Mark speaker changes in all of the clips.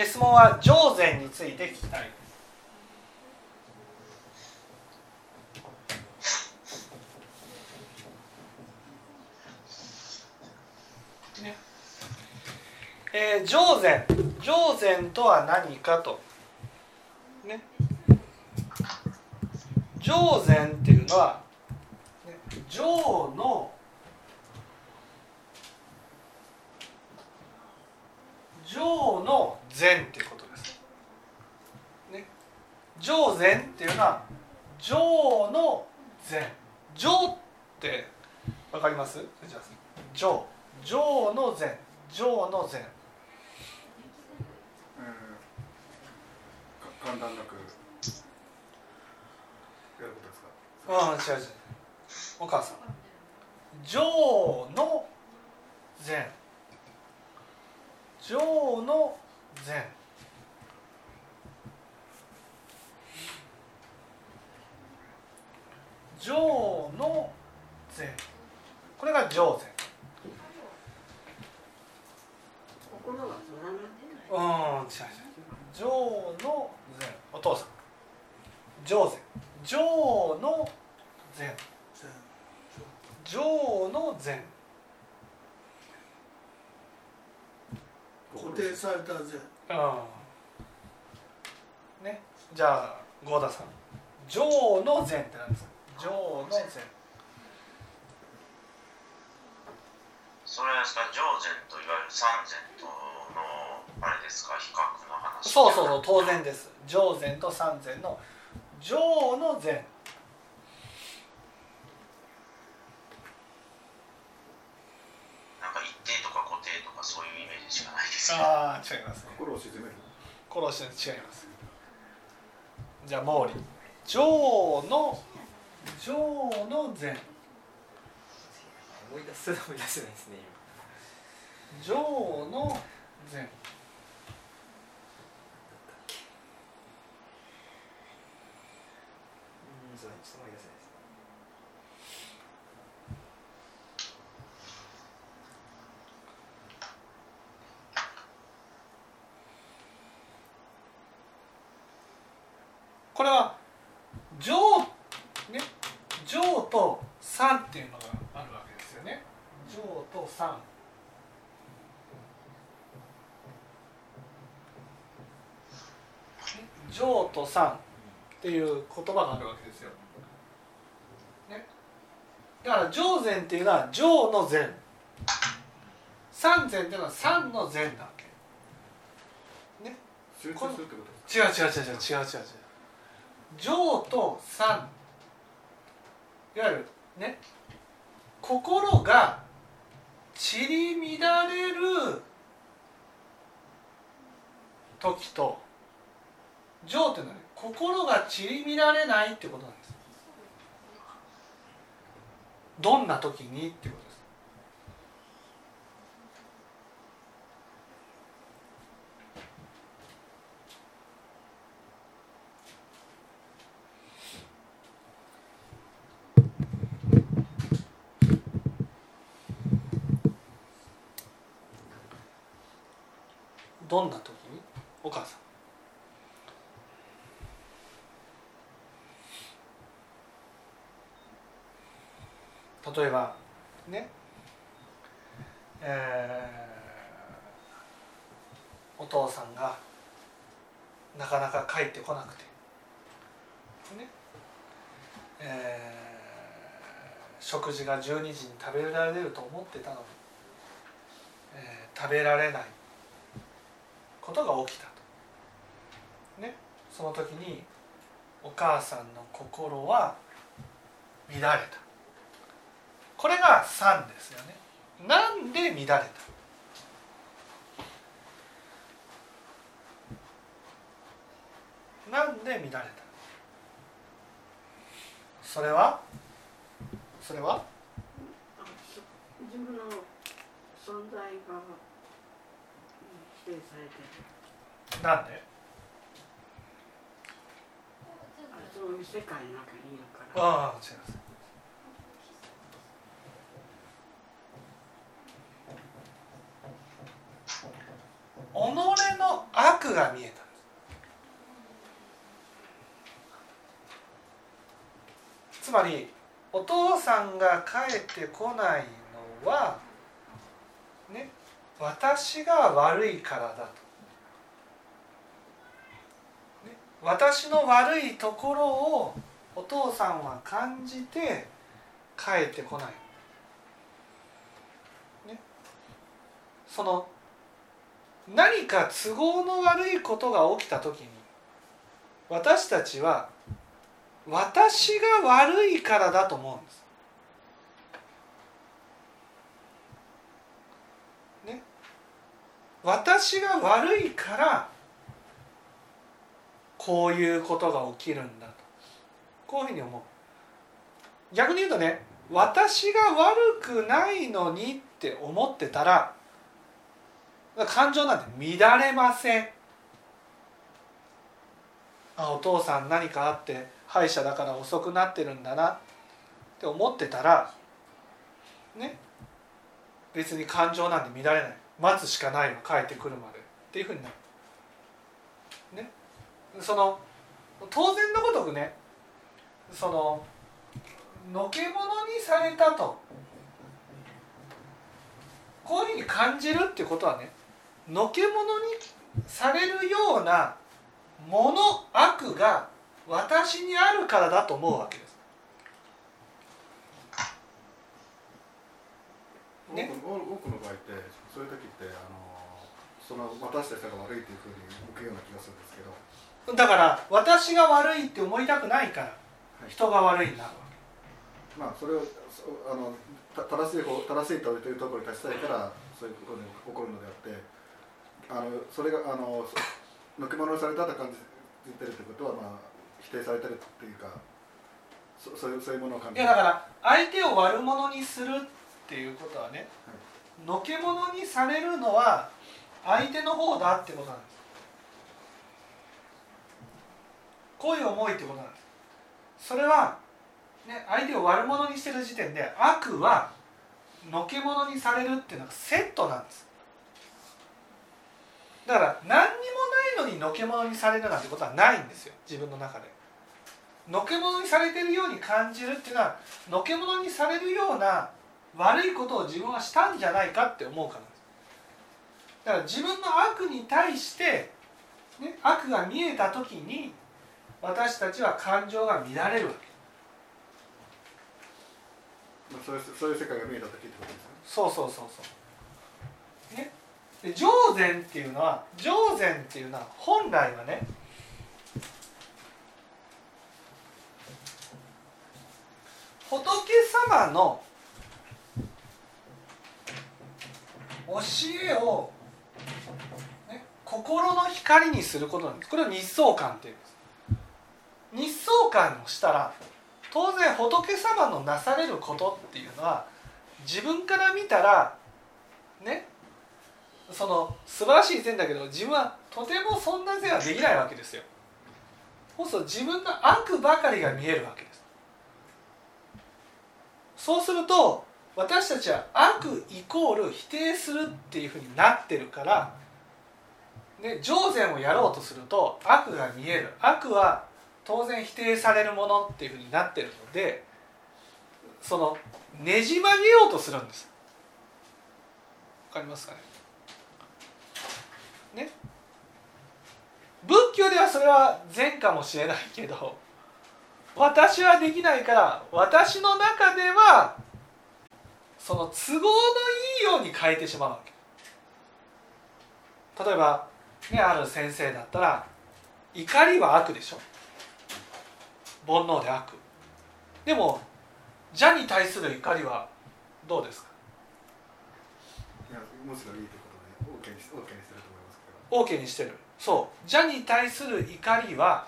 Speaker 1: え質問は上善について聞きたい。ね。えー、上善上善とは何かと。ね。上善っていうのは、ね、上の上の善っていうことです。ね、上善っていうのは上の善上ってわかります？上。上の善上の善
Speaker 2: 簡単なく
Speaker 1: やることですか？ああ違う違う。お母さん。上の善上の善上の善これが上善うん違う違う。上の善お父さん。上善上の善上の善
Speaker 3: 固定された善
Speaker 1: うん。ねじゃあ合田さん。上の善って何ですか？上の善
Speaker 4: それですか？上善といわゆる三善とのあれですか？比較の話。
Speaker 1: そうそうそう当然です。上善と三善の上の善違います、ね、
Speaker 2: 心を沈める。
Speaker 1: 心を沈め違います。じゃあ毛利。上の上の善。
Speaker 5: 思い出す思い出せないですね
Speaker 1: 上の善これは上ね上と三っていうのがあるわけですよね。上と三。上と三っていう言葉があるわけですよ、ね、だから上善っていうのは上の善。三善っていうのは三の善だわけ。ね。
Speaker 2: 集中するってこと
Speaker 1: 違う違う違う違う違う違う情と三。いわゆるね。心が散り乱れる。時と。情っていうのは、ね、心が散り乱れないってことなんです。どんな時にってこと。どんな時にお母さん。例えばね。えー、お父さんがなかなか帰ってこなくて。ね。えー、食事が12時に食べられると思ってたのに、えー、食べられない。ことが起きたと。ね。その時にお母さんの心は乱れた。これが3ですよね。なんで乱れた？なんで乱れた？それは？それは？
Speaker 6: 自分の存在が定されて
Speaker 1: るなんで？
Speaker 6: そういう世界の中にいる
Speaker 1: から。ああ違います。己の悪悪が見えたつまりお父さんが帰ってこないのはね私が悪いからだと、私の悪いところをお父さんは感じて帰ってこない、ね、その何か都合の悪いことが起きた時に私たちは私が悪いからだと思うんです。ね、私が悪いからこういうことが起きるんだと。こういうふうに思う。逆に言うとね私が悪くないのにって思ってたら感情なんて乱れません。あお父さん何かあって歯医者だから遅くなってるんだなって思ってたらね別に感情なんて乱れない。待つしかないの帰ってくるまでっていうふうになる。ねその当然のごとくねそののけ者にされたとこういうふうに感じるっていうことはねのけ者にされるようなもの悪が私にあるからだと思うわけです。
Speaker 2: ね、多くの場合ってそういう時ってあのその私たちが悪いというふうに向くような気がするんですけど。
Speaker 1: だから私が悪いって思いたくないから。人が悪いにな。るわ
Speaker 2: け、まあそれをあの正しい方正しいというところに立ちたいからそういうことに起こるのであってあのそれがあののけ者にされたと感じてるってことはまあ否定されてるっていうかそそういうそういうものを感じ
Speaker 1: いやだから相手を悪者にするっていうことはね、はい、のけ者にされるのは相手の方だってことなんです。こういう思いってことなんです。それは、ね、相手を悪者にしてる時点で悪はのけ者にされるっていうのがセットなんです。だから何にもないのにのけ者にされるなんてことはないんですよ。自分の中で。のけ者にされてるように感じるっていうのはのけ者にされるような悪いことを自分はしたんじゃないかって思うからです。だから自分の悪に対して、ね、悪が見えた時に私たちは感情が乱れるわけ。
Speaker 2: そういうそういう世界が見えた時ってことですね。
Speaker 1: そうそうそうそう。ね。で上善っていうのは上善っていうのは本来はね仏様の教えを、ね、心の光にすることなんですこれを日相観っていうんです日相観をしたら当然仏様のなされることっていうのは自分から見たらねその素晴らしい善だけど自分はとてもそんな善はできないわけですよ。そうすると自分の悪ばかりが見えるわけです。そうすると私たちは悪イコール否定するっていうふうになってるからで上善をやろうとすると悪が見える。悪は当然否定されるものっていうふうになってるのでそのねじ曲げようとするんです。わかりますかね？ね？仏教ではそれは善かもしれないけど私はできないから私の中ではその都合のいいように変えてしまうわけ。例えば、ね、ある先生だったら怒りは悪でしょ。煩悩で悪。でも邪に対する怒りはどうですか？
Speaker 2: いやむしろいいってことで OK ににすると思います
Speaker 1: けど。OK にしてる。そう。邪に対する怒りは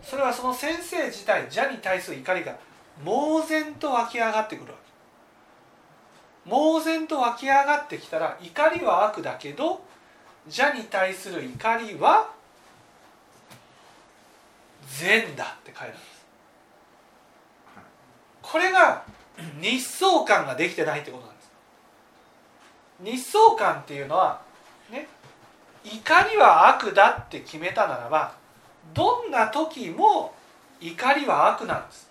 Speaker 1: それはその先生自体邪に対する怒りが猛然と湧き上がってくるわけ猛然と湧き上がってきたら怒りは悪だけど邪に対する怒りは善だって書いてあるんです。これが日相観ができてないってことなんです。日相観っていうのはね怒りは悪だって決めたならばどんな時も怒りは悪なんです。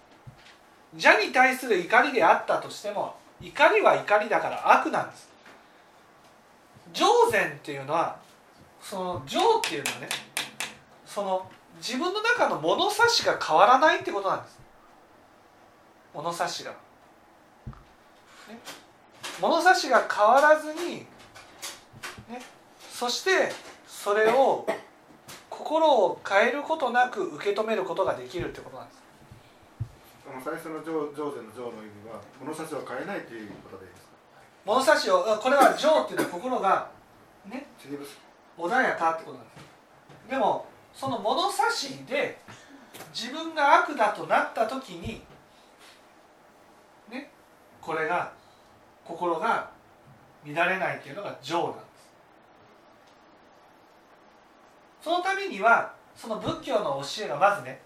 Speaker 1: 邪に対する怒りであったとしても怒りは怒りだから悪なんです。上善っていうのはその上っていうのはねその自分の中の物差しが変わらないってことなんです。物差しが、ね、物差しが変わらずに、ね、そしてそれを心を変えることなく受け止めることができるってことなんです。
Speaker 2: あの最初の上上善の上の意味は物差しを変えないということでいいですか？
Speaker 1: 物差しをこれは上っていうのは心がね穏やかってことなんです。でもその物差しで自分が悪だとなった時にねこれが心が乱れないっていうのが上なんです。そのためにはその仏教の教えがまずね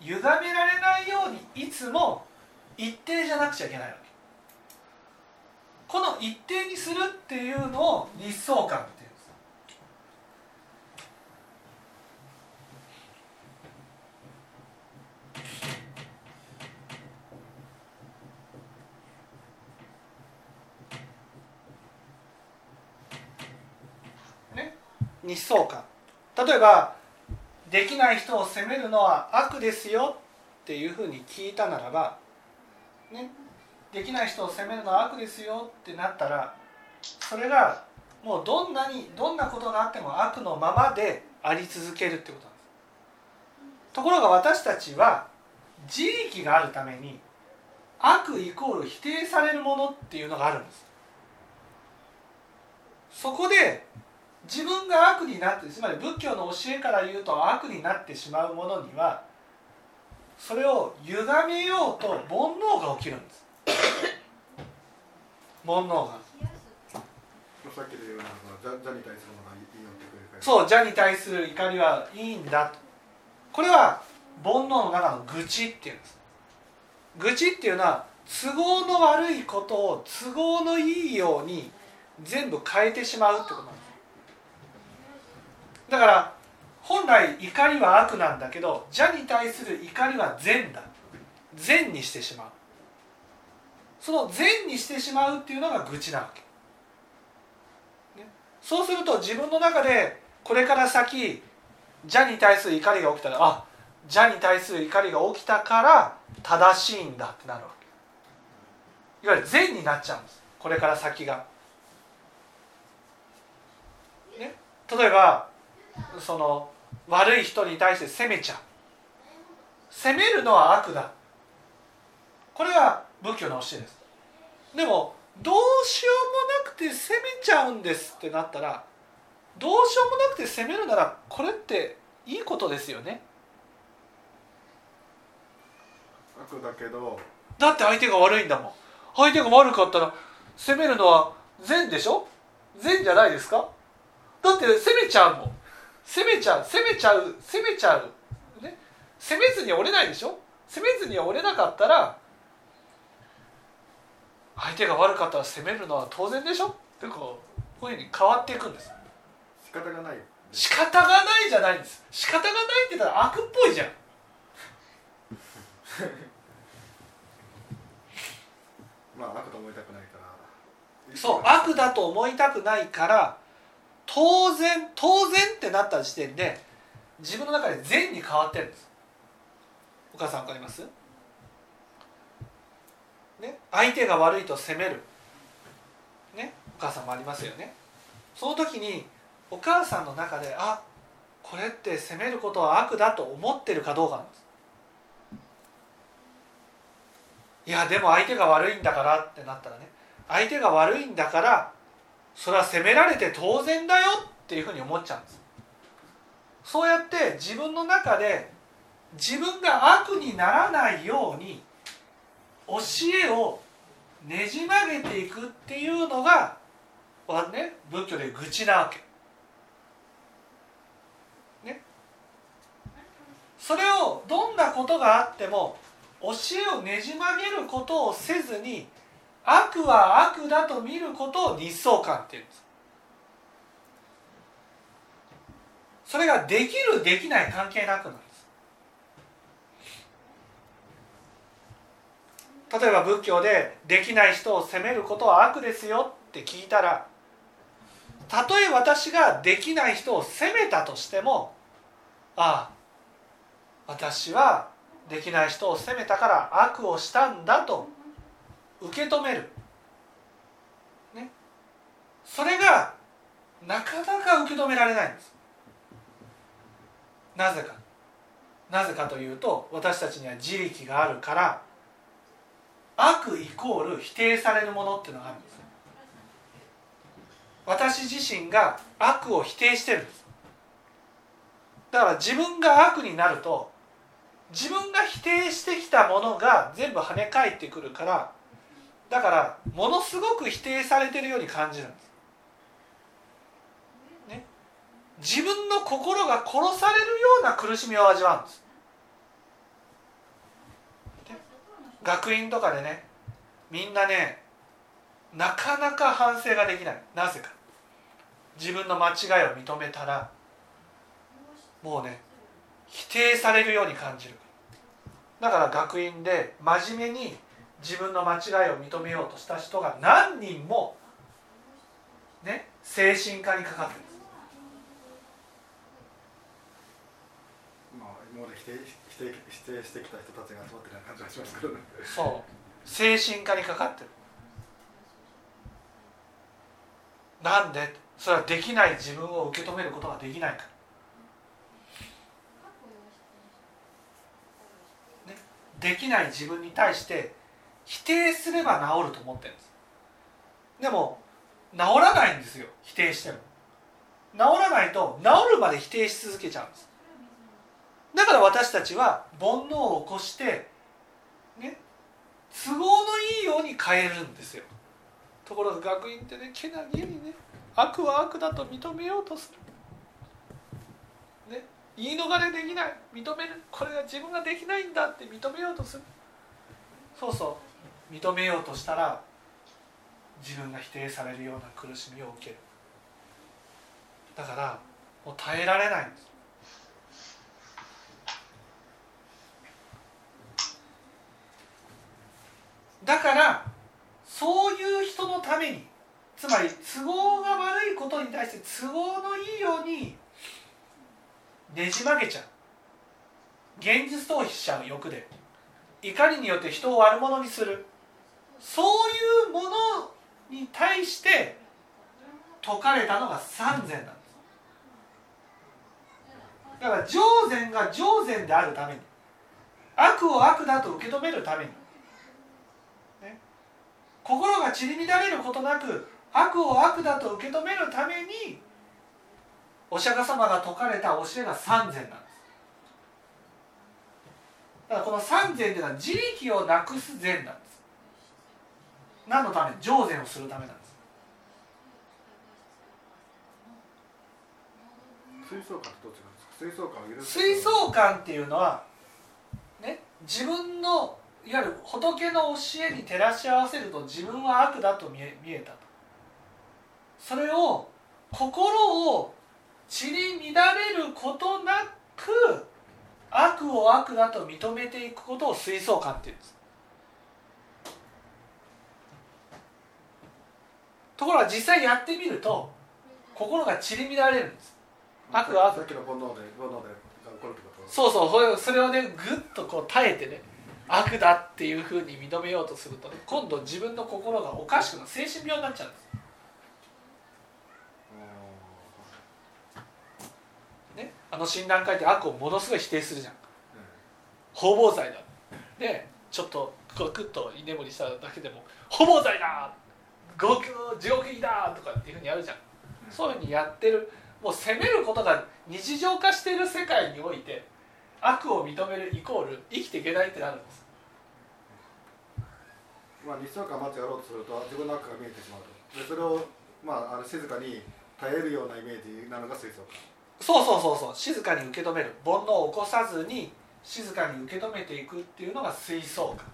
Speaker 1: 歪められないようにいつも一定じゃなくちゃいけないわけ。この一定にするっていうのを日相観っていうんです。ね？日相観例えばできない人を責めるのは悪ですよっていうふうに聞いたならばねできない人を責めるのは悪ですよってなったらそれがもうどんなにどんなことがあっても悪のままであり続けるってことなんです。ところが私たちは自力があるために悪イコール否定されるものっていうのがあるんです。そこで自分が悪になってつまり仏教の教えから言うと悪になってしまうものにはそれを歪めようと煩悩が起きるんです。煩悩が。
Speaker 2: さっきで言うようなその邪邪に対するものはいいよってくれるから。
Speaker 1: そう邪に対する怒りはいいんだと。これは煩悩の中の愚痴っていうんです。愚痴っていうのは都合の悪いことを都合のいいように全部変えてしまうってことなんですだから本来怒りは悪なんだけど邪に対する怒りは善だ。善にしてしまう。その善にしてしまうっていうのが愚痴なわけ、ね、そうすると自分の中でこれから先邪に対する怒りが起きたらあ邪に対する怒りが起きたから正しいんだってなるわけ。いわゆる善になっちゃうんです。これから先が。ね、例えばその悪い人に対して責めちゃう。責めるのは悪だ。これが仏教の教えです。でもどうしようもなくて責めちゃうんですってなったらどうしようもなくて責めるならこれっていいことですよね。
Speaker 2: 悪だけど。
Speaker 1: だって相手が悪いんだもん。相手が悪かったら責めるのは善でしょ？善じゃないですか？だって責めちゃうもん攻めちゃう攻めちゃう攻めちゃう、ね、攻めずに折れないでしょ？攻めずに折れなかったら相手が悪かったら攻めるのは当然でしょ？ってこうこういうふうに変わっていくんです。
Speaker 2: 仕方がない
Speaker 1: 仕方がないじゃないんです。仕方がないって言ったら悪っぽいじゃん。
Speaker 2: まあ悪と思いたくないから。
Speaker 1: そう悪だと思いたくないから当然当然ってなった時点で自分の中で善に変わってるんです。お母さん分かります？ね？相手が悪いと責める。ね？お母さんもありますよね。その時にお母さんの中であこれって責めることは悪だと思ってるかどうかなんです。いやでも相手が悪いんだからってなったらね。相手が悪いんだからそれは責められて当然だよっていうふうに思っちゃうんですそうやって自分の中で自分が悪にならないように教えをねじ曲げていくっていうのがはね仏教で愚痴なわけ。ね。それをどんなことがあっても教えをねじ曲げることをせずに悪は悪だと見ることを日相観っていうんです。それができるできない関係なくなんです。例えば仏教でできない人を責めることは悪ですよって聞いたらたとえ私ができない人を責めたとしてもああ私はできない人を責めたから悪をしたんだと受け止める、ね、それがなかなか受け止められないんです。なぜか。なぜかというと私たちには自力があるから悪イコール否定されるものっていうのがあるんです私自身が悪を否定してるんです。だから自分が悪になると自分が否定してきたものが全部跳ね返ってくるからだからものすごく否定されてるように感じるんです。ね、自分の心が殺されるような苦しみを味わうんです。学院とかでねみんなねなかなか反省ができない。なぜか。自分の間違いを認めたらもうね否定されるように感じる。だから学院で真面目に自分の間違いを認めようとした人が何人もね精神科にかかってる。んです
Speaker 2: まあ今まで否定否定否定してきた人たちが集まってるような感じがしますけどね。
Speaker 1: そう。精神科にかかってる。なんで？それはできない自分を受け止めることができないから、ね、できない自分に対して否定すれば治ると思ってるんです。でも治らないんですよ。否定しても。治らないと治るまで否定し続けちゃうんです。だから私たちは煩悩を起こしてね都合のいいように変えるんですよ。ところが学院ってねけなげにね悪は悪だと認めようとする、ね、言い逃れできない。認める。これが自分ができないんだって認めようとする。そうそう。認めようとしたら自分が否定されるような苦しみを受ける。だからもう耐えられないんです。だからそういう人のためにつまり都合が悪いことに対して都合のいいようにねじ曲げちゃう。現実逃避しちゃう欲で。怒りによって人を悪者にする。そういうものに対して説かれたのが三善なんです。だから上善が上善であるために悪を悪だと受け止めるために、ね、心が散り乱れることなく悪を悪だと受け止めるためにお釈迦様が説かれた教えが三善なんです。だからこの三善というのは自力をなくす善なんです。何のため上善をするためなんです。
Speaker 2: 水槽感ってどっんですか？水槽感を許す
Speaker 1: 水槽感っていうのはね自分のいわゆる仏の教えに照らし合わせると自分は悪だと見え見えたと。それを心を散り乱れることなく悪を悪だと認めていくことを水槽感っていうんですところが実際やってみると心が散り乱れるんです。悪は悪。そうそうそれそれをねぐっとこう耐えてね悪だっていうふうに認めようとするとね今度自分の心がおかしくなる。精神病になっちゃうんです。ねあの診断書いて悪をものすごい否定するじゃん。方々罪だ。でちょっとこうグッと居眠りしただけでも「方々罪だ!」「極地獄行きだ!」とかっていうふうにやるじゃん。そういうふうにやってる。もう責めることが日常化している世界において悪を認めるイコール生きていけないってなるんです。
Speaker 2: まあ日常感待ちやろうとすると自分の悪が見えてしまうと。でそれをまああの静かに耐えるようなイメージなのが水槽感
Speaker 1: そうそうそうそう。静かに受け止める。煩悩を起こさずに静かに受け止めていくっていうのが水槽感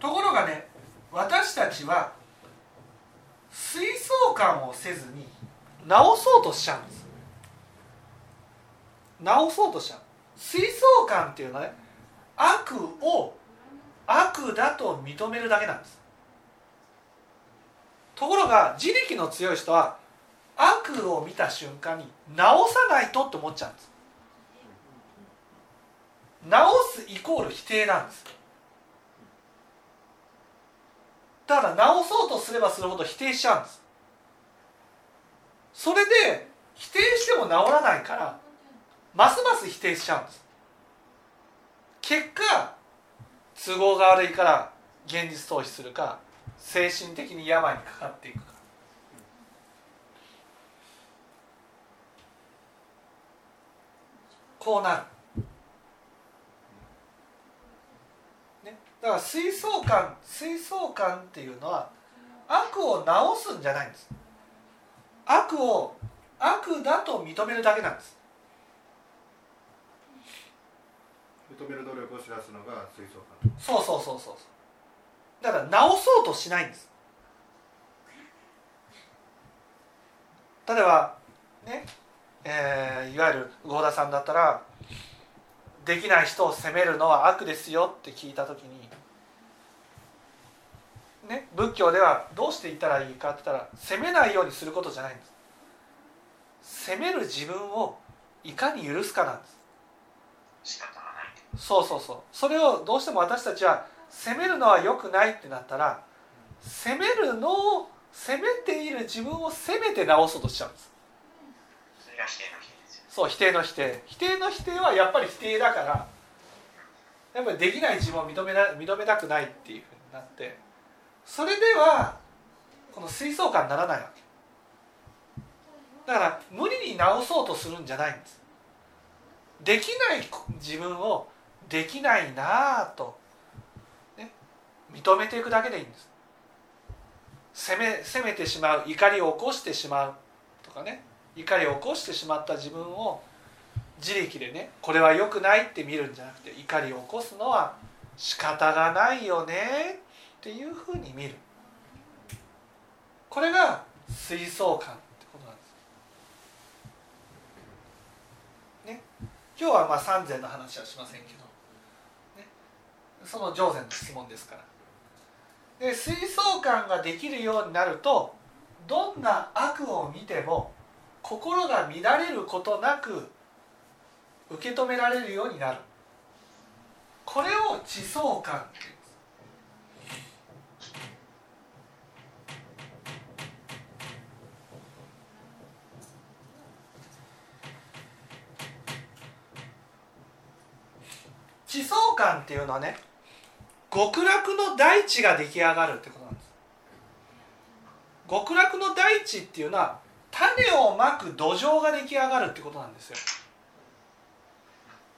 Speaker 1: ところがね私たちは水槽感をせずに直そうとしちゃうんです。直そうとしちゃう。水槽感っていうのはね悪を悪だと認めるだけなんです。ところが自力の強い人は悪を見た瞬間に直さないとって思っちゃうんです。直すイコール否定なんです。だ直そうとすればするほど否定しちゃうんです。それで否定しても治らないからますます否定しちゃうんです。結果都合が悪いから現実逃避するか精神的に病にかかっていくか。こうなる、ね、だから水槽感水槽感っていうのは悪を直すんじゃないんです。悪を悪だと認めるだけなんです。
Speaker 2: 認める努力を知らすのが水槽感
Speaker 1: そうそうそうそうだから直そうとしないんです。例えばねえーいわゆる合田さんだったらできない人を責めるのは悪ですよって聞いた時に、ね、仏教ではどうして言ったらいいかって言ったら責めないようにすることじゃないんです。責める自分をいかに許すかなんです。
Speaker 4: 仕方がない。
Speaker 1: そうそうそう。それをどうしても私たちは責めるのは良くないってなったら責めるのを責めている自分を責めて直そうとしちゃうんです。
Speaker 4: それが否定の否定ですよ。
Speaker 1: そう否定の否定。否定の否定はやっぱり否定だからやっぱりできない自分を認めな認めたくないっていうふうになってそれではこの水槽感にならないわけ。だから無理に直そうとするんじゃないんです。できない自分をできないなぁと、ね、認めていくだけでいいんです。責め責めてしまう怒りを起こしてしまうとかね怒りを起こしてしまった自分を自力でねこれは良くないって見るんじゃなくて怒りを起こすのは仕方がないよねっていうふうに見る。これが水槽感ってことなんです。ね。今日はまあ三禅の話はしませんけど、ね、その上禅の質問ですから。で水槽感ができるようになるとどんな悪を見ても心が乱れることなく受け止められるようになる。これを地層感ってんです地層感っていうのはね極楽の大地が出来上がるってことなんです。極楽の大地っていうのは種をまく土壌が出来上がるってことなんですよ。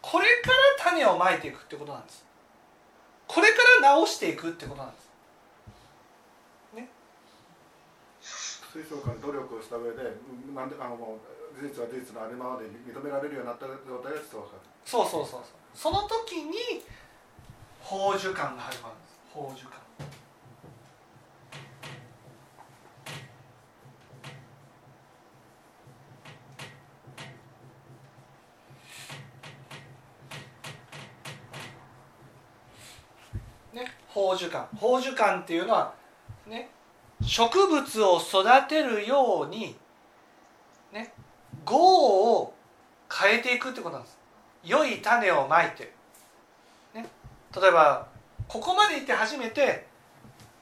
Speaker 1: これから種をまいていくってことなんです。これから直していくってことなんです。ね。
Speaker 2: 水槽感努力をした上でなんであの事実は事実のありままで認められるようになった状態が水槽感
Speaker 1: そうそうそうそうその時に宝珠感が始まるんです宝珠感ね宝珠感宝珠感っていうのはね植物を育てるようにね業を変えていくってことなんです。良い種をまいて、ね、例えばここまでいって初めて、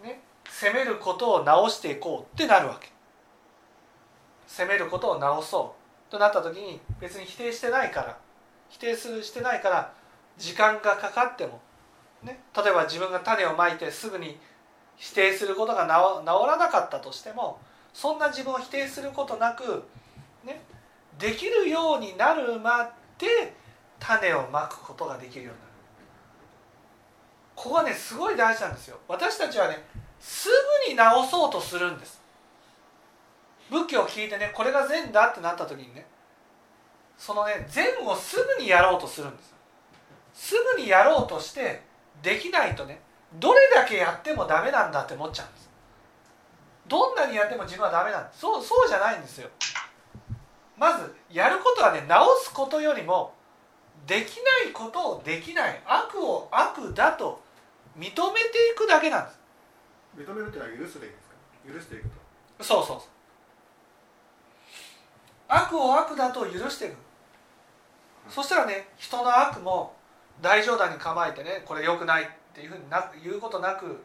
Speaker 1: ね、攻めることを直していこうってなるわけ。攻めることを直そう。となった時に別に否定してないから。否定するしてないから時間がかかっても、ね、例えば自分が種をまいてすぐに否定することが治治らなかったとしてもそんな自分を否定することなく、ね、できるようになるまで種をまくことができるようになる。ここはねすごい大事なんですよ。私たちはねすぐに直そうとするんです。仏教を聞いてねこれが善だってなった時にねそのね善をすぐにやろうとするんですすぐにやろうとしてできないとねどれだけやってもダメなんだって思っちゃうんです。どんなにやっても自分はダメなんですそうそうじゃないんですよ。まずやることはね直すことよりもできないことをできない悪を悪だと認めていくだけなんです。
Speaker 2: 認めるっていうのは許すでいいんですか？許していくと。
Speaker 1: そうそうそう。悪を悪だと許していく。そしたらね人の悪も大冗談に構えてねこれ良くないっていうふうにな言うことなく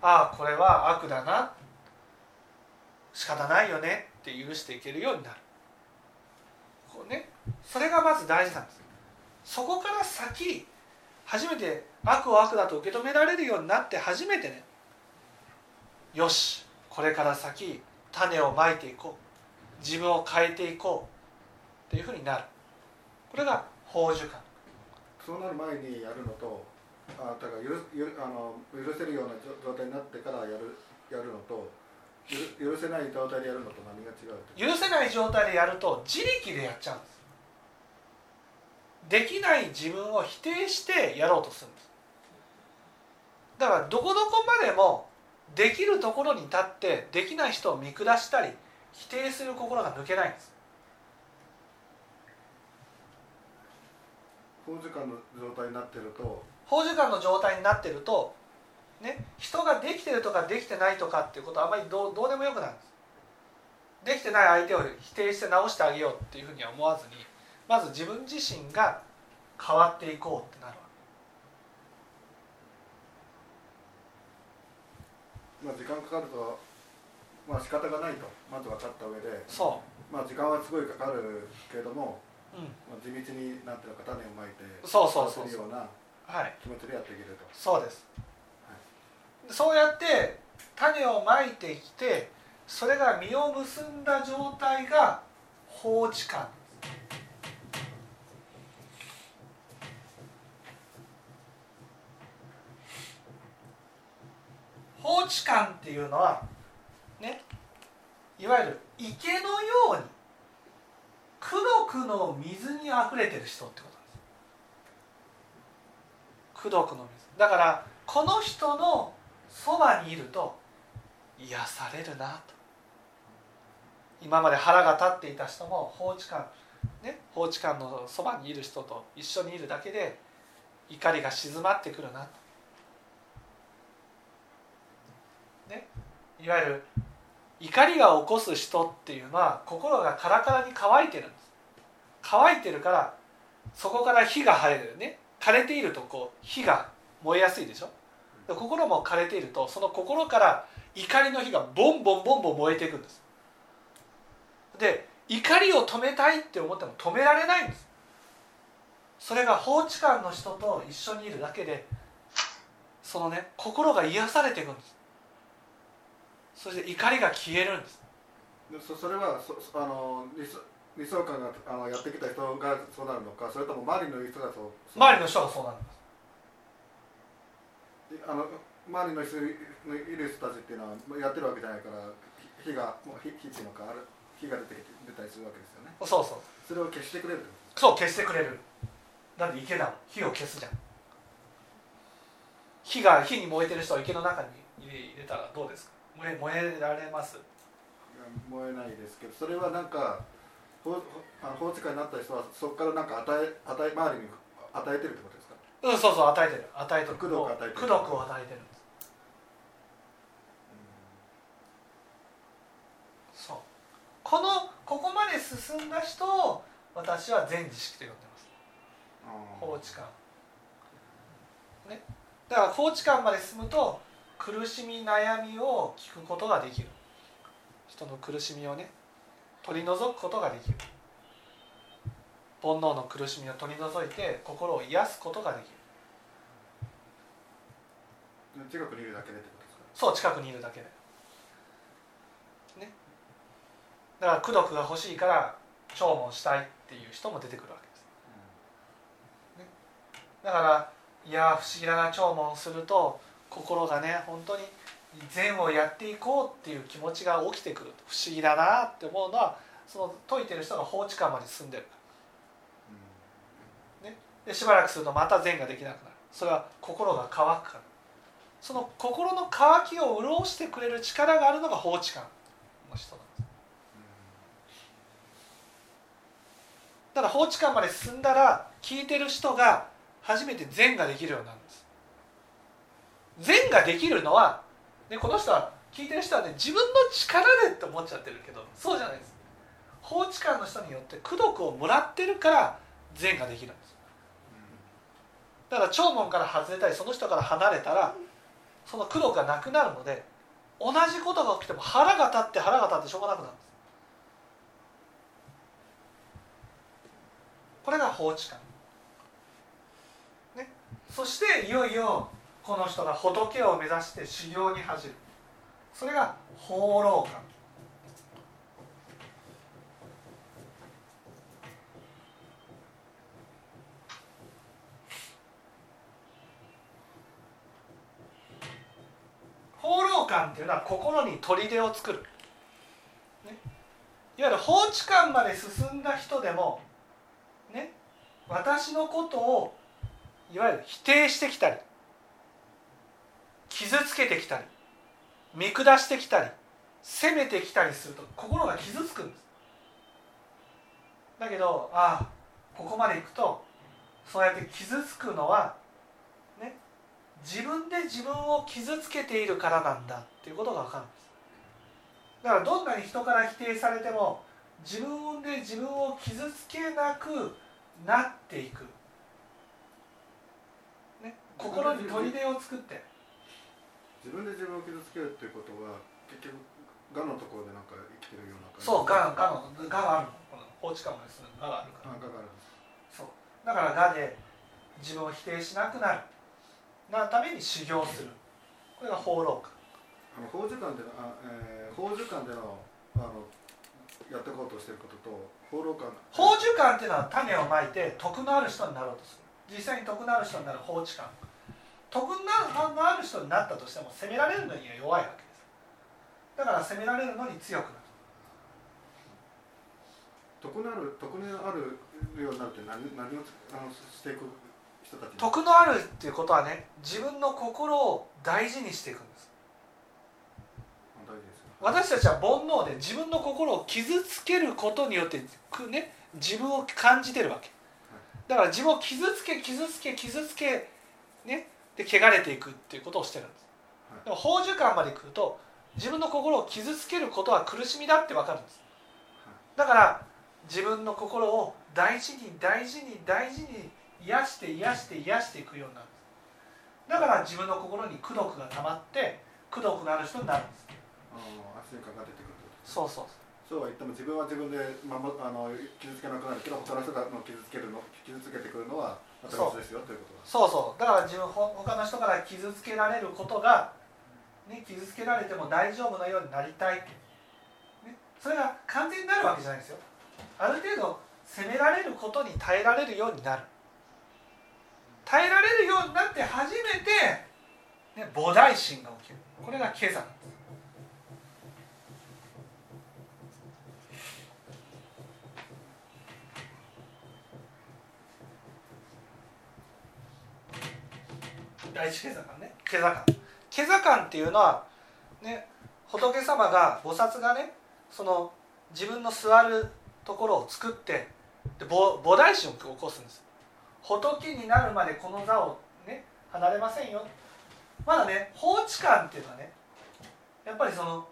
Speaker 1: ああこれは悪だな。仕方ないよねって許していけるようになる。こうね。それがまず大事なんですそこから先初めて悪を悪だと受け止められるようになって初めてねよしこれから先種をまいていこう自分を変えていこうっていうふうになる。これが宝珠感。
Speaker 2: そうなる前にやるのとあだから許許あの許せるような状態になってからやるやるのと許許せない状態でやるのと何が違う
Speaker 1: 許せない状態でやると自力でやっちゃうんですできない自分を否定してやろうとするんです。だからどこどこまでもできるところに立ってできない人を見下したり否定する心が抜けないんです。
Speaker 2: 法時間の状態になってると。
Speaker 1: 法時間の状態になってると、ね、人ができてるとかできてないとかっていうことはあまりどうどうでもよくなるんです。できてない相手を否定して直してあげようっていうふうには思わずにまず自分自身が変わっていこうってなるわ
Speaker 2: まあ時間かかるとまあ仕方がないと。まず分かった上で。
Speaker 1: そ
Speaker 2: まあ時間はすごいかかるけれども、
Speaker 1: う、うん、
Speaker 2: まあ、地道になんていうのか種をまいて
Speaker 1: そうそうそうそう。
Speaker 2: ような
Speaker 1: はい。
Speaker 2: 気持ちでやっていけると。
Speaker 1: そうです、そうやって種をまいてきてそれが実を結んだ状態が放置感放置感っていうのはねいわゆる池のようにくどくの水にあふれてる人ってことなんです。くどくの水。だからこの人のそばにいると癒されるなと。今まで腹が立っていた人も放置感ね放置感のそばにいる人と一緒にいるだけで怒りが静まってくるなとねいわゆる怒りが起こす人っていうのは心がカラカラに乾いてるんです。乾いてるからそこから火が入るね。枯れているとこう火が燃えやすいでしょ。で心も枯れているとその心から怒りの火がボンボンボンボン燃えていくんです。で怒りを止めたいって思っても止められないんです。それが放置感の人と一緒にいるだけでそのね心が癒されていくんです。そして怒りが消えるんです。
Speaker 2: でそそれはそそあの理想理想感があのやってきた人がそうなるのかそれとも周りの人がそう
Speaker 1: 周りの人がそうなるんです。
Speaker 2: あの周りの人のいる人たちっていうのはやってるわけじゃないから火火がもう火火っていうのかある火が出て出たりするわけですよね。
Speaker 1: そうそう。
Speaker 2: それを消してくれる
Speaker 1: そう消してくれる。だって池だもん。火を消すじゃん。火が火に燃えてる人を池の中に入れたらどうですか？燃え燃えられます。
Speaker 2: と燃えないですけどそれはなんか法法治家になった人はそこからなんか与え与え周りに与えてるってことですか？
Speaker 1: うんそうそう与えてる。与えてる。
Speaker 2: 功徳を与えてる。
Speaker 1: 功徳を与えてる。ん。ですそう。このここまで進んだ人を私は全知識と呼んでます。放置感ね。だから放置感まで進むと苦しみ悩みを聞くことができる。人の苦しみをね取り除くことができる。煩悩の苦しみを取り除いて心を癒すことができる。
Speaker 2: うん近くにいるだけでってことですか？
Speaker 1: そう近くにいるだけで。ね。だから功徳が欲しいから聴聞したいっていう人も出てくるわけです。だからいや不思議だな聴聞すると心がね本当に善をやっていこうっていう気持ちが起きてくると不思議だなって思うのはその解いてる人が放置感まで進んでる。でしばらくするとまた善ができなくなる。それは心が乾くから。その心の渇きを潤してくれる力があるのが法知観の人なんです。だから法知観まで進んだら聞いてる人が初めて善ができるようになるんです善ができるのは、ね、この人は聞いてる人はね自分の力でって思っちゃってるけどそうじゃないです。法知観の人によって功徳をもらってるから善ができるんです。だから長門から外れたりその人から離れたらその功徳がなくなるので同じことが起きても腹が立って腹が立ってしょうがなくなるんです。これが法知観、ね、そしていよいよこの人が仏を目指して修行に走る。それが放浪観放浪感っていうのは心に砦を作る、ね、いわゆる法知観まで進んだ人でもね。私のことをいわゆる否定してきたり。傷つけてきたり見下してきたり責めてきたりすると心が傷つくんです。だけどああここまでいくとそうやって傷つくのはね自分で自分を傷つけているからなんだっていうことが分かるんです。だからどんなに人から否定されても自分で自分を傷つけなくなっていく、ね、心に砦を作って。
Speaker 2: 自分で自分を傷つけるっていうことは結局我のところでなんか生きてるような感じ。
Speaker 1: そう我が我の我があるの。この法知観までする我があるから
Speaker 2: あ我がある
Speaker 1: そう。だから我で自分を否定しなくなる。なために修行する。これが放浪観
Speaker 2: あの法受観でのあ、えー、法受観でのあのやっていこうとしてることと放浪観
Speaker 1: 法受観っていうのは種をまいて徳のある人になろうとする。実際に徳のある人になる法知観徳のある人になったとしても責められるのには弱いわけです。だから責められるのに強くなる。
Speaker 2: 徳のある徳のあるようになるって何何をあのしていく人たち？
Speaker 1: 徳のあるっていうことはね自分の心を大事にしていくんです。
Speaker 2: 大事ですよ。
Speaker 1: 私たちは煩悩で自分の心を傷つけることによってくね自分を感じてるわけ。だから自分を傷つけ傷つけ傷つけねで汚れていくっていうことをしてるんです。
Speaker 2: はい。
Speaker 1: でも法受観まで来ると自分の心を傷つけることは苦しみだって分かるんです。だから自分の心を大事に大事に大事に癒して癒して癒していくようになるんです。だから自分の心に功徳が溜まって功徳のある人になるんです。
Speaker 2: 圧力が出てくる
Speaker 1: そうそう。
Speaker 2: そうは言っても自分は自分で守あの傷つけなくなるけど他の人がの傷つけるの傷つけてくるのはまた別ですよという。こと
Speaker 1: そうそう。だから自分ほ他の人から傷つけられることが、ね、傷つけられても大丈夫なようになりたいって、ね、それが完全になるわけじゃないですよ。ある程度責められることに耐えられるようになる。耐えられるようになって初めて、ね、菩提心が起きる。これが今朝な第一今朝観ね。今朝観今朝観っていうのはね仏様が菩薩がねその自分の座るところを作ってで菩菩提心を起こすんです。仏になるまでこの座をね離れませんよ。まだね法知観っていうのはねやっぱりその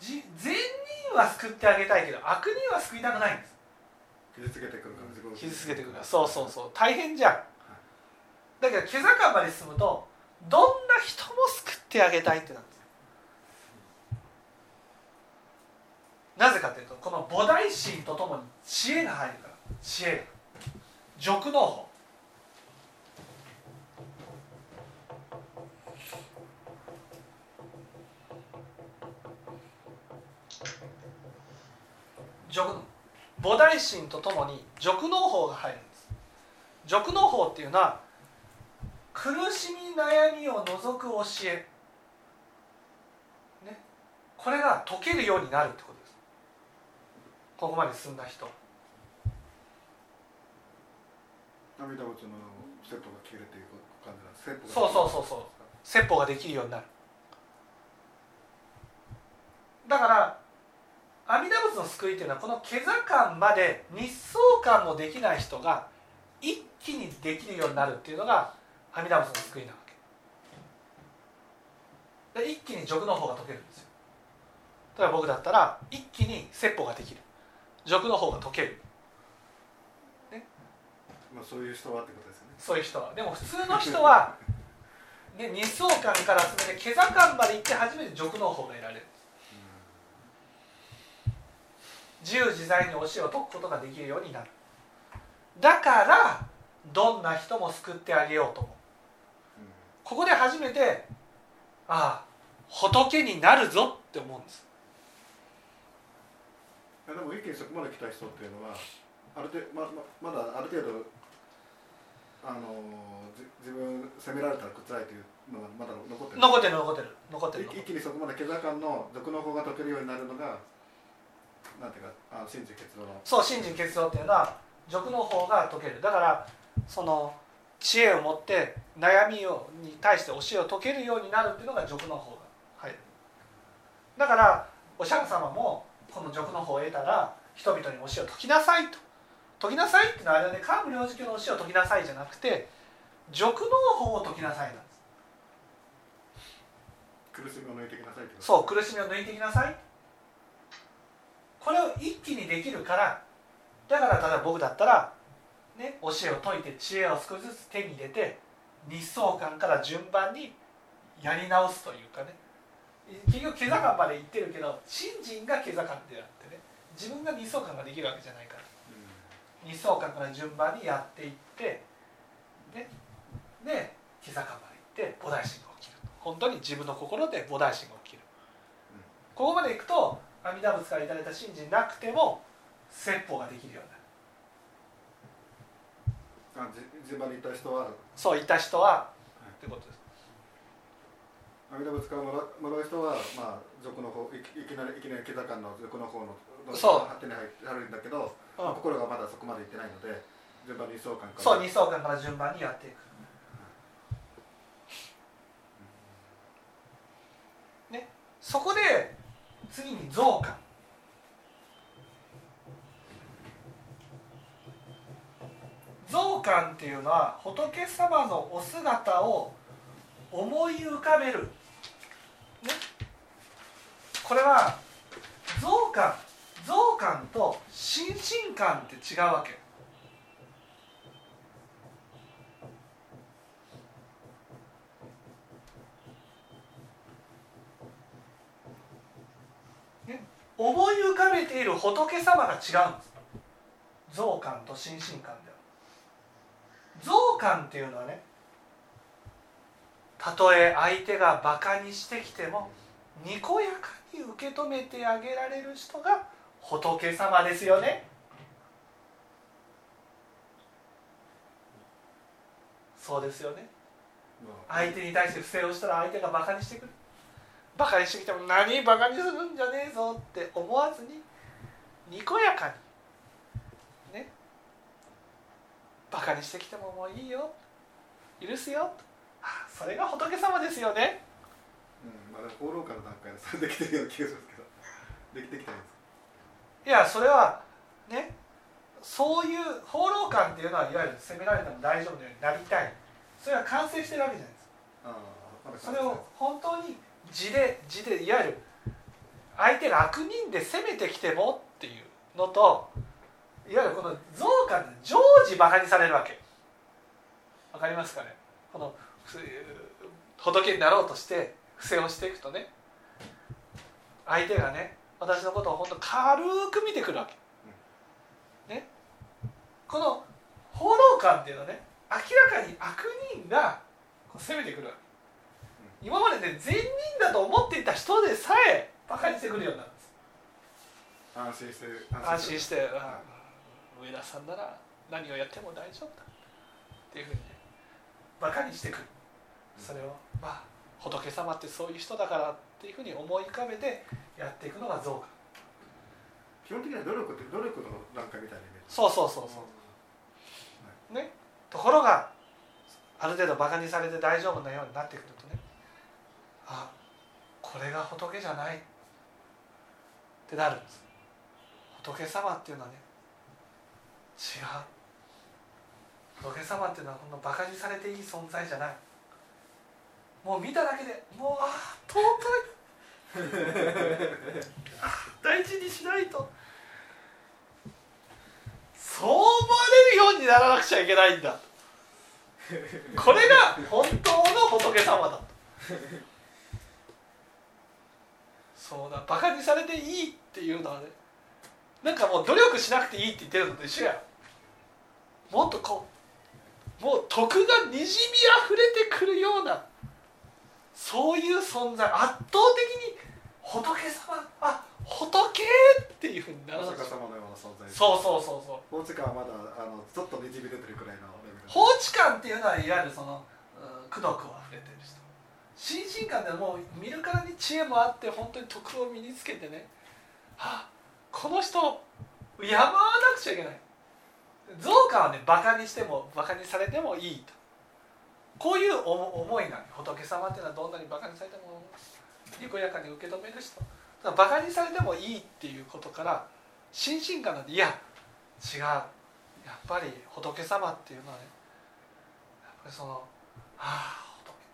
Speaker 1: じ善人は救ってあげたいけど悪人は救いたくないんです。
Speaker 2: 傷つけてくるから自分を
Speaker 1: 傷つけてくるそうそうそう。大変じゃん。だけど毛坂まで進むとどんな人も救ってあげたいってなんです。なぜかというとこの菩提心とともに知恵が入るから。知恵が。俗能法菩提心とともに俗能法が入るんです。俗能法っていうのは苦しみ悩みを除く教え、ね、これが解けるようになるってことです。ここまで進んだ人。
Speaker 2: 涙仏の説法が消えるという感じなんです説
Speaker 1: そうそうそうそう。説法ができるようになる。だから阿弥陀仏の救いっていうのはこの毛座感まで日相感もできない人が一気にできるようになるっていうのが阿弥陀仏の救いな。わけで一気に俗の方が解けるんですよ。例えば僕だったら一気に説法ができる。俗の方が解ける。
Speaker 2: まあそういう人はってことですよね。
Speaker 1: そういう人は。でも普通の人は、ね、日相感から進めて毛座感まで行って初めて俗の方が得られる。自由自在に教えを解くことができるようになる。だからどんな人も救ってあげようと思うここで初めてああ仏になるぞって思うんです。
Speaker 2: でも一気にそこまで来た人っていうのはある程度まままだある程度あのじ自分責められたら辛いというのがまだ残ってる。
Speaker 1: 残ってる残ってる残ってる。
Speaker 2: 一気にそこまで毛座感の俗の方が解けるようになるのがなんていうかあの真珠結露の
Speaker 1: そう信心結露っていうのは俗の方が解ける。だからその知恵を持って悩みをに対して教えを解けるようになるっていうのが俗の方が入るだからお釈迦様もこの俗の方を得たら人々に教えを解きなさいと。解きなさいっていうのはあれはね。桓武領事教の教えを解きなさいじゃなくて俗の方を解きなさいなんです。
Speaker 2: 苦しみを抜いてきなさい
Speaker 1: そう苦しみを抜いてきなさい。これを一気にできるからだから例えば僕だったら、ね、教えを解いて知恵を少しずつ手に入れて日相観から順番にやり直すというかね。結局毛座感まで行ってるけど信心が毛座感であってね。自分が日相観ができるわけじゃないから。日相観から順番にやっていってねで毛座感まで行って菩提心が起きる。本当に自分の心で菩提心が起きる。ここまで行くと阿弥陀仏からいただいた信心なくても説法ができるようになる
Speaker 2: あじ順番に行った人は。
Speaker 1: そういった人は、ってことです。
Speaker 2: 阿弥陀仏からもらもらう人はまあ俗の方いきいきなりいきなり毛座感の俗の方の
Speaker 1: そう。
Speaker 2: 発展に入るんだけど、
Speaker 1: うん。
Speaker 2: まあ心がまだそこまで行ってないので順番に相関から。
Speaker 1: そう二相観から順番にやっていく。ね。そこで次に増観増観っていうのは仏様のお姿を思い浮かべる、ね、これは増観増観と心身観って違うわけ。思い浮かべている仏様が違うんです。増観と心身観で。増観っていうのはねたとえ相手がバカにしてきてもにこやかに受け止めてあげられる人が仏様ですよね。そうですよね。相手に対して不正をしたら相手がバカにしてくる。バカにしてきても何バカにするんじゃねえぞって思わずににこやかにねバカにしてきてももういいよ。許すよ。あそれが仏様ですよね。
Speaker 2: うんまあ、でも放浪家の段階でそれできてるような気がしますけど。できてきたんです。
Speaker 1: いやそれはねそういう放浪感っていうのはいわゆる責められても大丈夫なようになりたい。それは完成してるわけじゃないです。かそれを本当に字で字でいわゆる相手が悪人で攻めてきてもっていうのといわゆるこの増加で常時バカにされるわけ。わかりますかね？このふ仏になろうとして不正をしていくとね。相手がね私のことを本当軽く見てくるわけ、ね、この放浪感っていうのはね明らかに悪人が攻めてくるわけ。今までね善人だと思っていた人でさえバカにしてくるようになるんです。
Speaker 2: 安心して
Speaker 1: 安心して。あ上田さんなら何をやっても大丈夫だ。っていうふうにねバカにしてくる。それをまあ仏様ってそういう人だからっていうふうに思い浮かべてやっていくのが増加
Speaker 2: 基本的には努力って努力の段階みたいなイメージ。
Speaker 1: そうそうそうそう。ね。ところがある程度バカにされて大丈夫なようになってくるとねあこれが仏じゃない。ってなるんです。仏様っていうのはね違う。仏様っていうのはこんなバカにされていい存在じゃない。もう見ただけでもうああ尊い。大事にしないと。そう思われるようにならなくちゃいけないんだ。これが本当の仏様だ。そうだバカにされていいっていうのはねなんかもう努力しなくていいって言ってるのと一緒や。もっとこうもう徳がにじみ溢れてくるようなそういう存在圧倒的に仏様あ仏っていうふうにならなくちゃ。
Speaker 2: お釈迦様のような存在。
Speaker 1: そうそうそうそう。
Speaker 2: 法治観はまだあのちょっとにじみ出てるくらいの
Speaker 1: 法治観っていうのはいわゆるそのうん功徳をあふれてる人。心身観ってもう見るからに知恵もあって本当に徳を身につけてね。はあこの人敬わなくちゃいけない増加はねバカにしてもバカにされてもいいと。こういう思いなん仏様っていうのはどんなにバカにされてもにこやかに受け止める人。だバカにされてもいいっていうことから心身観なんていや違う。やっぱり仏様っていうのはねやっぱりそのああ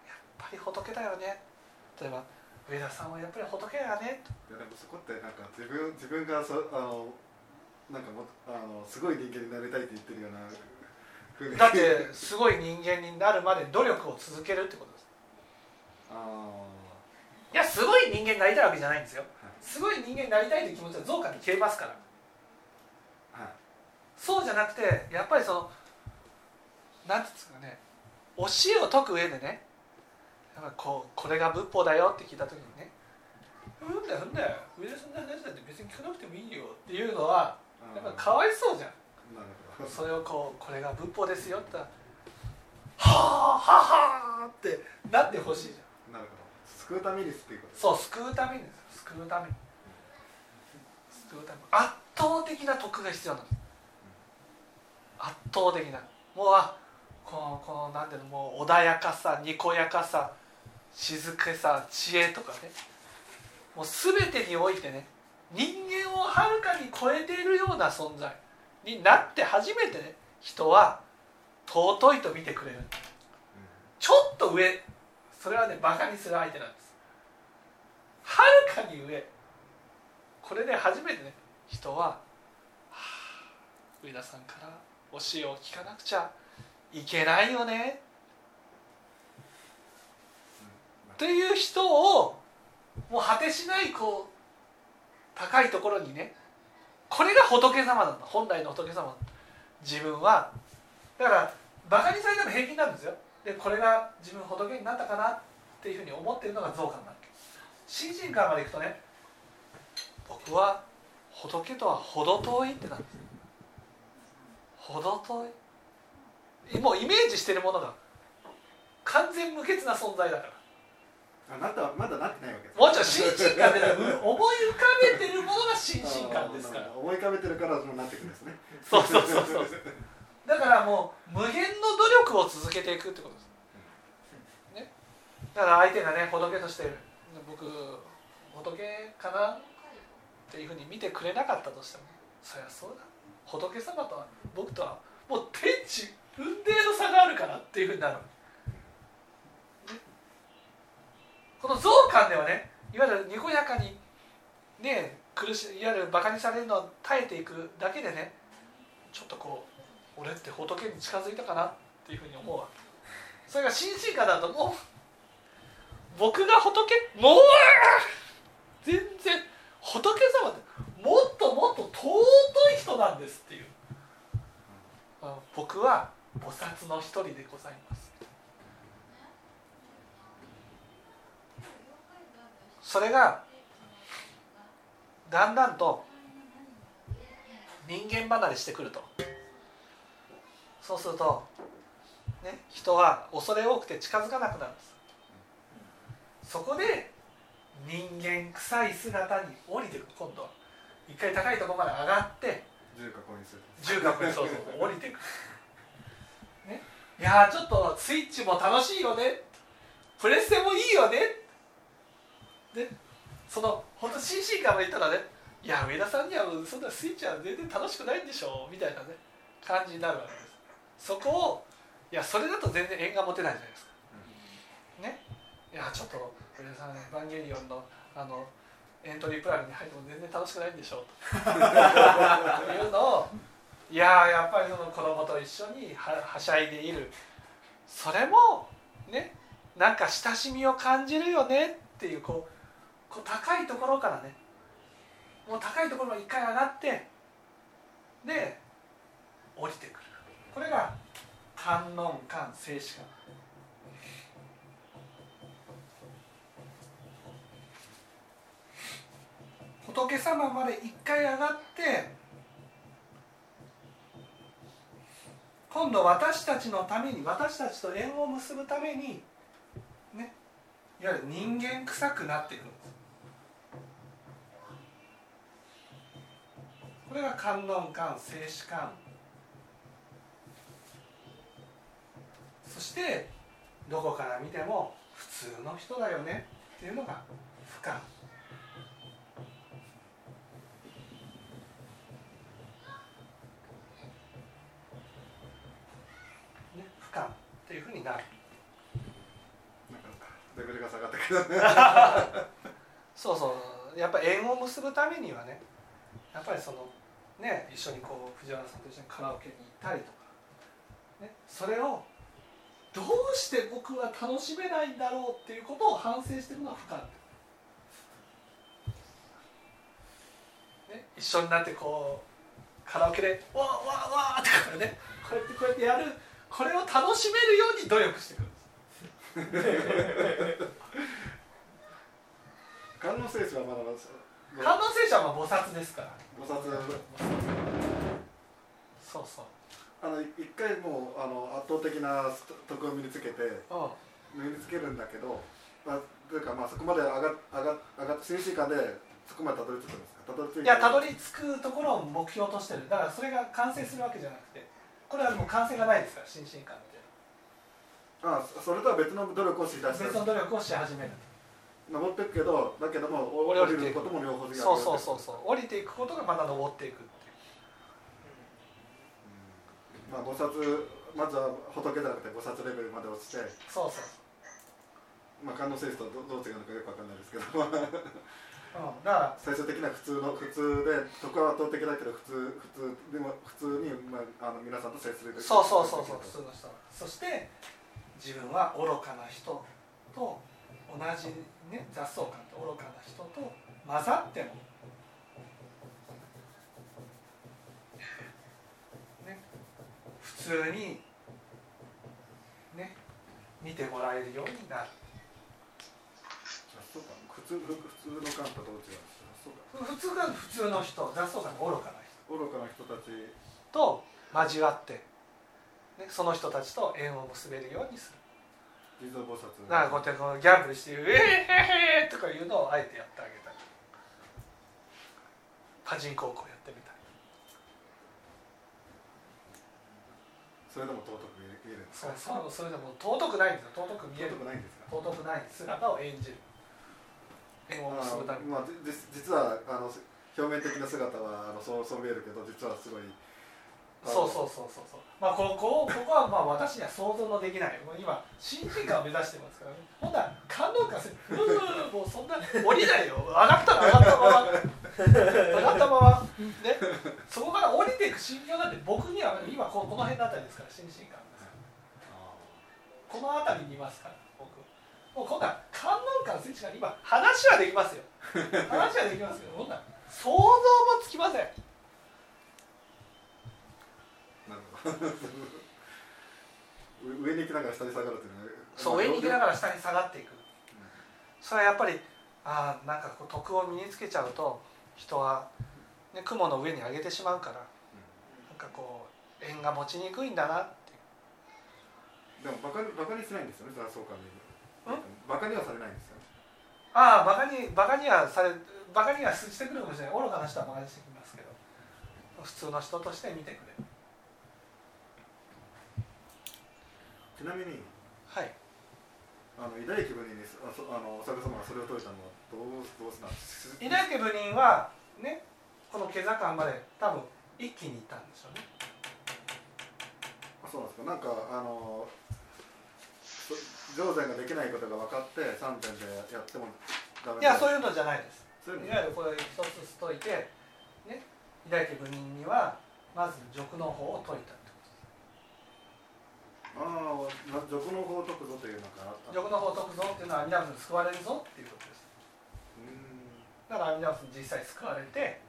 Speaker 1: やっぱり仏だよね。例えば上田さんはやっぱり仏やね。と
Speaker 2: いやでもそこってなんか自分自分がそあのなんかもあのすごい人間になりたいって言ってるような
Speaker 1: だってすごい人間になるまで努力を続けるってことです。
Speaker 2: あ
Speaker 1: いやすごい人間になりたいわけじゃないんですよ。
Speaker 2: はい。
Speaker 1: すごい人間になりたいという気持ちは増加に消えますから。
Speaker 2: あはい。
Speaker 1: そうじゃなくてやっぱりそのなんていうんですかね。教えを解く上でねやっぱこうこれが仏法だよって聞いた時にね「うんだようんだよ。上田さんの話だって別に聞かなくてもいいよ」っていうのはやっぱかわいそうじゃん。
Speaker 2: なるほど。
Speaker 1: それをこうこれが仏法ですよって言ったら「はあはあ」ってなってほしいじゃん。
Speaker 2: なるほど。救うためにっていうこと。
Speaker 1: そう救うためにです。救うために。救うために。圧倒的な徳が必要なんです圧倒的な。もうあこのこのなんていうのもう穏やかさにこやかさ静けさ知恵とかね。もう全てにおいてね人間をはるかに超えているような存在になって初めてね人は尊いと見てくれる。ちょっと上それはねバカにする相手なんです。はるかに上これで初めてね人は、はあ、上田さんから教えを聞かなくちゃいけないよね。という人をもう果てしないこう高いところにねこれが仏様なんだ本来の仏様。自分は。だからバカにされても平気なんですよ。でこれが自分仏になったかなっていうふうに思ってるのが増感なわけ心身観までいくとね僕は仏とは程遠いってなんです程遠い。もうイメージしてるものが完全無欠な存在だから。
Speaker 2: あなたはまだなってないわけです。
Speaker 1: もうちょっと心身観で思い浮かべてるものが心身観ですから。
Speaker 2: 思い浮かべてるからそうなってくるんですね。
Speaker 1: そうそうそうそう。だからもう無限の努力を続けていくってことです、ね、だから相手がね仏として僕仏かなっていうふうに見てくれなかったとしてもね。そりゃそうだ。仏様とは僕とはもう天地雲泥の差があるからっていうふうになる、ねこの増感ではねいわゆるにこやかにね苦しいいわゆるバカにされるのを耐えていくだけでねちょっとこう俺って仏に近づいたかなっていうふうに思うわけ。それが心身化だともう僕が仏もう全然仏様ってもっともっと尊い人なんですっていう。僕は菩薩の一人でございます。それがだんだんと人間離れしてくると。そうすると、ね、人は恐れ多くて近づかなくなるんです。そこで人間臭い姿に降りてくる。今度は。一回高いところまで上がって
Speaker 2: 重加工にする。
Speaker 1: 重角にそうそう 降りてくる、ね、いやーちょっとスイッチも楽しいよね。プレステもいいよねでその本当心身から言ったらねいや上田さんにはそんなスイッチは全然楽しくないんでしょうみたいなね感じになるわけです。そこをいやそれだと全然縁が持てないじゃないですか。ね。いやちょっと上田さんエヴァンゲリオンのあのエントリープランに入っても全然楽しくないんでしょう。というのをいややっぱりその子供と一緒にははしゃいでいる。それもねなんか親しみを感じるよねっていうこうこう高いところからねもう高いところに一回上がってで降りてくる。これが観音観静止観仏様まで一回上がって今度私たちのために私たちと縁を結ぶためにねいわゆる人間臭くなっていくこれが観音観静止観そしてどこから見ても普通の人だよねっていうのが俯瞰ね俯瞰っていうふうになる。
Speaker 2: レベルが下がったけどね。
Speaker 1: そうそう。やっぱ縁を結ぶためにはねやっぱりそのね一緒にこう藤原さんと一緒にカラオケに行ったりとか、ね、それをどうして僕は楽しめないんだろうっていうことを反省していくのは不可能、ね、一緒になってこうカラオケで「わーわーわー」とかねこうやってこうやってやるこれを楽しめるように努力していくんです
Speaker 2: 観音聖書はまだまだ
Speaker 1: 観音聖書はまあ菩薩ですから。
Speaker 2: 菩薩。
Speaker 1: そうそう
Speaker 2: あの一回もうあの圧倒的な徳を身につけて
Speaker 1: うん。
Speaker 2: 身につけるんだけど、まあ、というかまあそこまで上が上が上が精神間でそこまでたどり着くんですか？たどり着いて。
Speaker 1: いやたどり着くところを目標としてる。だからそれが完成するわけじゃなくてこれはもう完成がないですから心身感って
Speaker 2: あそそれとは別の努力をしだした
Speaker 1: 別の努力をし始める
Speaker 2: 登っていくけどだけどもお
Speaker 1: 降りていく。
Speaker 2: 降りることも両方やる。
Speaker 1: そうそうそうそう。降りていくことがまた登っていくっていう。
Speaker 2: まあ菩薩まずは仏じゃなくて菩薩レベルまで落ちて。
Speaker 1: そうそう。
Speaker 2: まあ観音聖子とどどう違うのかよくわかんないですけど。
Speaker 1: うん、だから
Speaker 2: 最終的な普通の普通で徳は圧倒的だけど普通普通でも普通に、まあ、あの皆さんと接する
Speaker 1: そうそうそうそう普通の人そして自分は愚かな人と同じ、ね、雑草感と愚かな人と混ざっても、ね、普通に、ね、見てもらえるようになる。
Speaker 2: そうか普通普通の観とどう違うんですか
Speaker 1: 普通が普通の人雑草感の愚かな人。
Speaker 2: 愚かな人たち。
Speaker 1: と交わって、ね、その人たちと縁を結べるようにする
Speaker 2: 地蔵菩薩
Speaker 1: だからこうやってこうギャンブルして「ええー!」とかいうのをあえてやってあげたり。パチンコをこうやってみたり。
Speaker 2: それでも尊く見えるんですか？
Speaker 1: そうそれでも尊くないんですよ。尊く見える。
Speaker 2: 尊くないんですか？
Speaker 1: 尊くない姿を演じる。縁を結ぶために
Speaker 2: まあ、じ実はあの表面的な姿はあのそうそう見えるけど実はすごい
Speaker 1: そうそうそうそうそう。まあここここはまあ私には想像のできない。もう今親近感を目指してますからね。ほんなら感動感するうーもうそんな降りないよ上がったら上がったまま上がったままねそこから降りていく心境なんて僕には今ここの辺のあたりですから親近感この辺りにいますから僕もう今度は観音感選手が今話はできますよ話はできますけど想像もつきません
Speaker 2: なるほど 上上に行きながら下に下がるっていうのは
Speaker 1: そう上に行きな
Speaker 2: が
Speaker 1: がら下に下がっていく。それはやっぱりああなんかこう徳を身につけちゃうと人は、ね、雲の上に上げてしまうからなんかこう縁が持ちにくいんだなって
Speaker 2: でもバカにバカにしないんですよね雑草感でバカにはされないんですよ。
Speaker 1: ああバカにバカにはされバカにはしてくるかもしれない。愚かな人はバカにしてきますけど。普通の人として見てくれ
Speaker 2: ちなみに
Speaker 1: はい。
Speaker 2: あの偉大気分にあそあのお釈迦様がそれを説いたのはどうす
Speaker 1: 偉大家部人はねこの毛坂まで多分一気に行ったんですよね。
Speaker 2: あそうなんですか。なんかあのそ上善ができないことが分かって三善でやってもダメいう
Speaker 1: いやそういうのじゃないです。
Speaker 2: い
Speaker 1: わゆるこれ一つずつ解いてね偉大家部人にはまず俗の法を解いた
Speaker 2: ああな俗の法を解くぞというのがあった。
Speaker 1: と俗の法を解くぞっていうのは阿弥陀仏に救われるぞっていうことです。
Speaker 2: うん。
Speaker 1: だから阿弥陀仏に実際救われて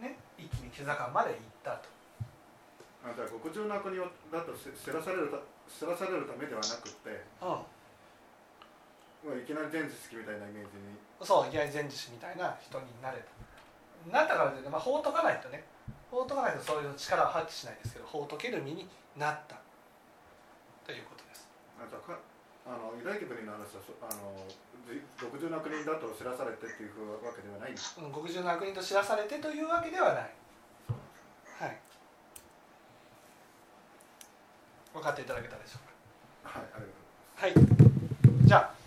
Speaker 1: ね一気に毛坂まで行ったと。
Speaker 2: あじゃあ極重な国をだとし知らされるた知らされるためではなくって
Speaker 1: うん。
Speaker 2: まあいきなり全知識みたいなイメージに。
Speaker 1: そういきなり禅師みたいな人になれたなったからといって、まあ、法を解かないとね。法を解かないとそういう力を発揮しないですけど法を解ける身になったということです。
Speaker 2: あじゃあかあの偉大家部人の話はそあのじ極重な国だと知らされてっていうわけではないんです
Speaker 1: うん極重の悪人と知らされてというわけではない。はい。分かっていただけたでしょう
Speaker 2: はいありがとうございます。
Speaker 1: かはい